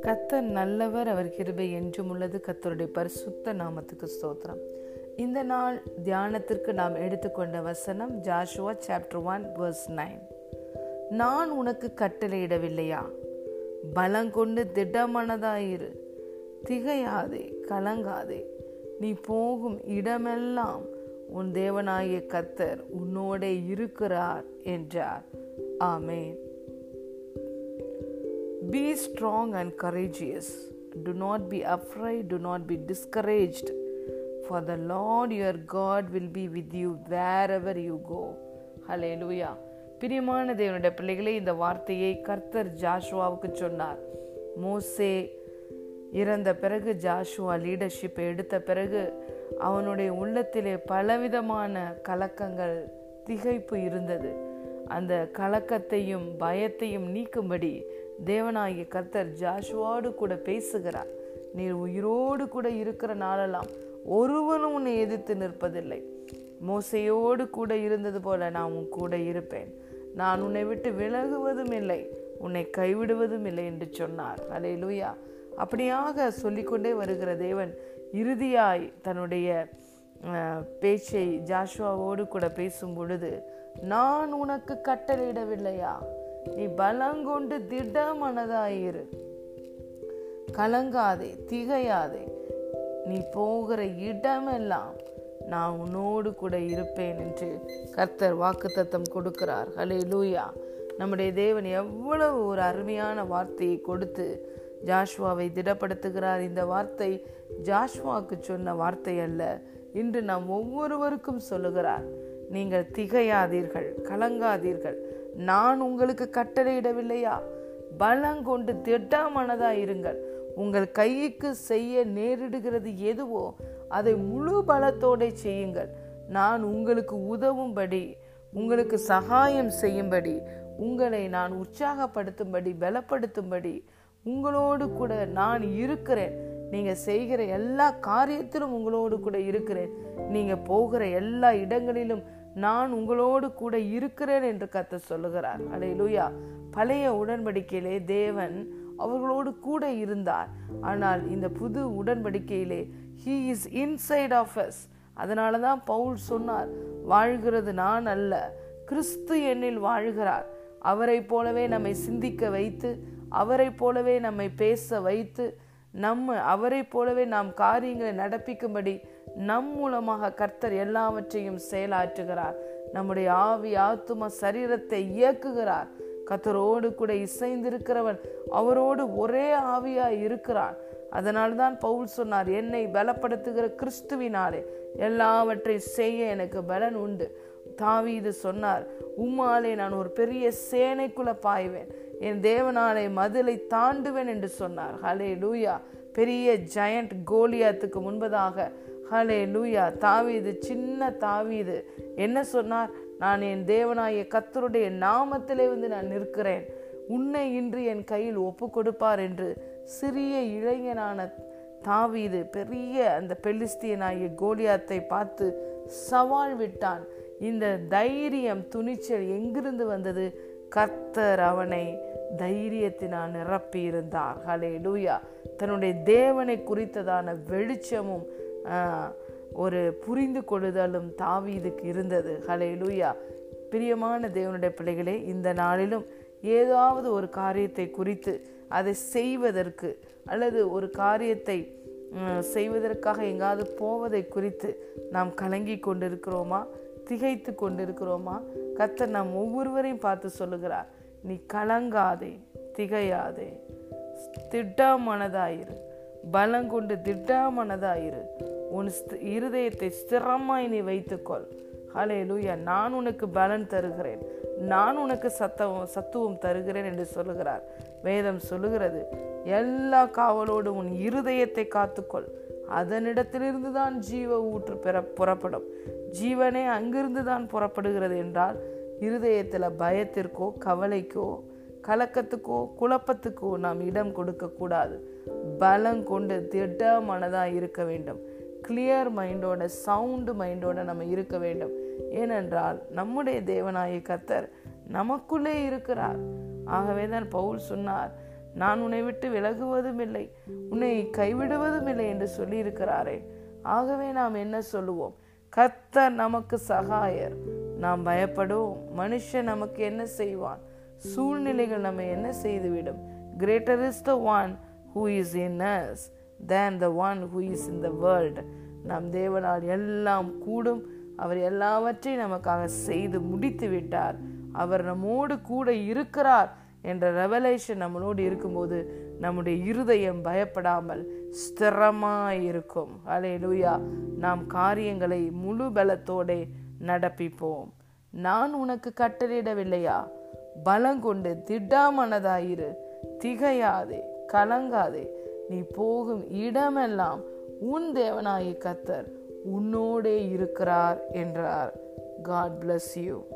கத்தர் நல்லவர் அவர் கிருபை என்றும் உள்ளது. கத்தருடைய பரிசுத்த நாமத்துக்கு ஸ்தோத்திரம். இந்த நாள் தியானத்திற்கு நாம் எடுத்துக்கொண்ட வசனம் Joshua chapter one verse nine நான் உனக்கு கட்டளையிடவில்லையா? பலங்கொண்டு திடமனதாயிரு. திகையாதே கலங்காதே. நீ போகும் இடமெல்லாம் உன் தேவனாகிய கத்தர் உன்னோடே இருக்கிறார் என்றார். Amen. Be strong and courageous. Do not be afraid, do not be discouraged, for the Lord your God will be with you wherever you go. Hallelujah. பிரியமான தேவனுடைய பிள்ளைகளே இந்த வார்த்தையை கர்த்தர் ஜாஷுவாவுக்கு சொன்னார் மோசே இறந்த பிறகு ஜாஷுவா லீடர்ஷிப்பை எடுத்த பிறகு அவனுடைய உள்ளத்திலே பலவிதமான கலக்கங்கள் திகைப்பு இருந்தது அந்த கலக்கத்தையும் பயத்தையும் நீக்கும்படி தேவனாகிய கர்த்தர் ஜாஷுவோடு கூட பேசுகிறார். நீர் உயிரோடு கூட இருக்கிற நாளெல்லாம் ஒருவனும் உன்னை எதிர்த்து நிற்பதில்லை. மோசையோடு கூட இருந்தது போல நான் உன் கூட இருப்பேன். நான் உன்னை விட்டு விலகுவதும் இல்லை உன்னை கைவிடுவதும் இல்லை என்று சொன்னார். அலே லூயா அப்படியாக சொல்லிக்கொண்டே வருகிற தேவன் இறுதியாய் தன்னுடைய பேச்சை ஜாஷுவாவோடு கூட பேசும் பொழுது நான் உனக்கு கட்டளையிடவில்லையா? நீ பலங்கொண்டு திடமனதாயிரு. கலங்காதே திகையாதே. நீ போகிற இடமெல்லாம் நான் உன்னோடு கூட இருப்பேன் என்று கர்த்தர் வாக்குத்தத்தம் கொடுக்கிறார். ஹலே லூயா நம்முடைய தேவன் எவ்வளவு ஒரு அருமையான வார்த்தையை கொடுத்து ஜாஷ்வாவை திடப்படுத்துகிறார். இந்த வார்த்தை ஜாஷ்வாவுக்கு சொன்ன வார்த்தை அல்ல இன்று நாம் ஒவ்வொருவருக்கும் சொல்லுகிறார். நீங்கள் திகையாதீர்கள் கலங்காதீர்கள். நான் உங்களுக்கு கட்டளையிடவில்லையா? பலங்கொண்டு திட்டமானதா இருங்கள். உங்கள் கைக்கு செய்ய நேரிடுகிறது எதுவோ அதை முழு பலத்தோட செய்யுங்கள். நான் உங்களுக்கு உதவும்படி உங்களுக்கு சகாயம் செய்யும்படி உங்களை நான் உற்சாகப்படுத்தும்படி பலப்படுத்தும்படி உங்களோடு கூட நான் இருக்கிறேன். நீங்கள் செய்கிற எல்லா காரியத்திலும் உங்களோடு கூட இருக்கிறேன். நீங்கள் போகிற எல்லா இடங்களிலும் நான் உங்களோடு கூட இருக்கிறேன் என்று கத்த சொல்லுகிறார். அலே லூயா பழைய உடன்படிக்கையிலே தேவன் அவர்களோடு கூட இருந்தார். ஆனால் இந்த புது உடன்படிக்கையிலே he is inside of us அதனால தான் பவுல் சொன்னார் வாழ்கிறது நான் அல்ல கிறிஸ்து என்னில் வாழ்கிறார். அவரை போலவே நம்மை சிந்திக்க வைத்து அவரை போலவே நம்மை பேச வைத்து நம்ம அவரை போலவே நாம் காரியங்களை நடப்பிக்கும்படி நம் மூலமாக கர்த்தர் எல்லாவற்றையும் செயலாற்றுகிறார். நம்முடைய ஆவி ஆத்தும சரீரத்தை இயக்குகிறார். கத்தரோடு கூட இசைந்திருக்கிறவன் அவரோடு ஒரே ஆவியாய் இருக்கிறான். அதனால்தான் பவுல் சொன்னார் என்னை பலப்படுத்துகிற கிறிஸ்துவினாலே எல்லாவற்றை செய்ய எனக்கு பலன் உண்டு. தாவி இது சொன்னார் உம்மாலே நான் ஒரு பெரிய சேனைக்குள்ள பாய்வேன். என் தேவனாலே மதிலை தாண்டுவேன் என்று சொன்னார். ஹலே லூயா பெரிய ஜயண்ட் கோலியாத்துக்கு முன்பதாக. ஹலே லூயா தாவீது சின்ன தாவீது. என்ன சொன்னார்? நான் என் தேவனாய கத்தருடைய நாமத்திலே வந்து நான் நிற்கிறேன். உன்னை இன்று என் கையில் ஒப்பு கொடுப்பார் என்று சிறிய இளைஞனான தாவீது பெரிய அந்த பெலிஸ்தியனாகிய கோலியாத்தை பார்த்து சவால் விட்டான். இந்த தைரியம் துணிச்சல் எங்கிருந்து வந்தது? கர்த்தர் அவனை தைரியத்தினால் நிரப்பியிருந்தார். ஹலே லூயா தன்னுடைய தேவனை குறித்ததான வெளிச்சமும் ஒரு புரிந்து கொள்ளுதலும் தாவீதுக்கு இருந்தது. ஹலே லூயா பிரியமான தேவனுடைய பிள்ளைகளே இந்த நாளிலும் ஏதாவது ஒரு காரியத்தை குறித்து அதை செய்வதற்கு அல்லது ஒரு காரியத்தை செய்வதற்காக எங்காவது போவதை குறித்து நாம் கலங்கி கொண்டிருக்கிறோமா? திகைத்து கொண்டிருக்கிறோமா? கத்தர் நாம் ஒவ்வொருவரையும் பார்த்து சொல்லுகிறார். நீ கலங்காதே திகையாதே. திட்டமனதாயிரு பலங்கொண்டு திட்டமனதாயிரு உன் இருதயத்தை ஸ்திரமாய் நீ வைத்துக்கொள். ஹலே லூயா நான் உனக்கு பலன் தருகிறேன். நான் உனக்கு சத்தவம் சத்துவம் தருகிறேன் என்று சொல்லுகிறார். வேதம் சொல்லுகிறது எல்லா காவலோடும் உன் இருதயத்தை காத்துக்கொள். அதனிடத்திலிருந்து தான் ஜீவ ஊற்று பெற புறப்படும். ஜீவனே அங்கிருந்து தான் புறப்படுகிறது என்றால் இருதயத்தில் பயத்திற்கோ கவலைக்கோ கலக்கத்துக்கோ குழப்பத்துக்கோ நாம் இடம் கொடுக்கக்கூடாது பலம் கொண்டு திட்டமானதாக இருக்க வேண்டும். கிளியர் மைண்டோட சவுண்டு மைண்டோட நம்ம இருக்க வேண்டும். ஏனென்றால் நம்முடைய தேவனாய கத்தர் நமக்குள்ளே இருக்கிறார். ஆகவே தான் பவுல் சொன்னார் நான் உன்னை விட்டு விலகுவதும் இல்லை உன்னை கைவிடுவதும் இல்லை என்று சொல்லியிருக்கிறாரே. ஆகவே நாம் என்ன சொல்லுவோம்? கத்தர் நமக்கு சகாயர். நாம் பயப்படுவோம் மனுஷன் நமக்கு என்ன செய்வான்? சூழ்நிலைகள் நம்ம என்ன செய்துவிடும்? Greater is the one who is in us than the one who is in the world நம் தேவனால் எல்லாம் கூடும். அவர் எல்லாவற்றையும் நமக்காக செய்து முடித்து விட்டார். அவர் நம்மோடு கூட இருக்கிறார் என்ற ரெவலேஷன் நம்மளோடு இருக்கும்போது நம்முடைய இருதயம் பயப்படாமல் ஸ்திரமாய் இருக்கும் அலே லூயா நாம் காரியங்களை முழு பலத்தோடே நடப்பிப்போம். நான் உனக்கு கட்டளையிடவில்லையா? பலங்கொண்டு திடாமனதாயிரு திகையாதே கலங்காதே. நீ போகும் இடமெல்லாம் உன் தேவனாயி கத்தர் உன்னோடே இருக்கிறார் என்றார். God bless you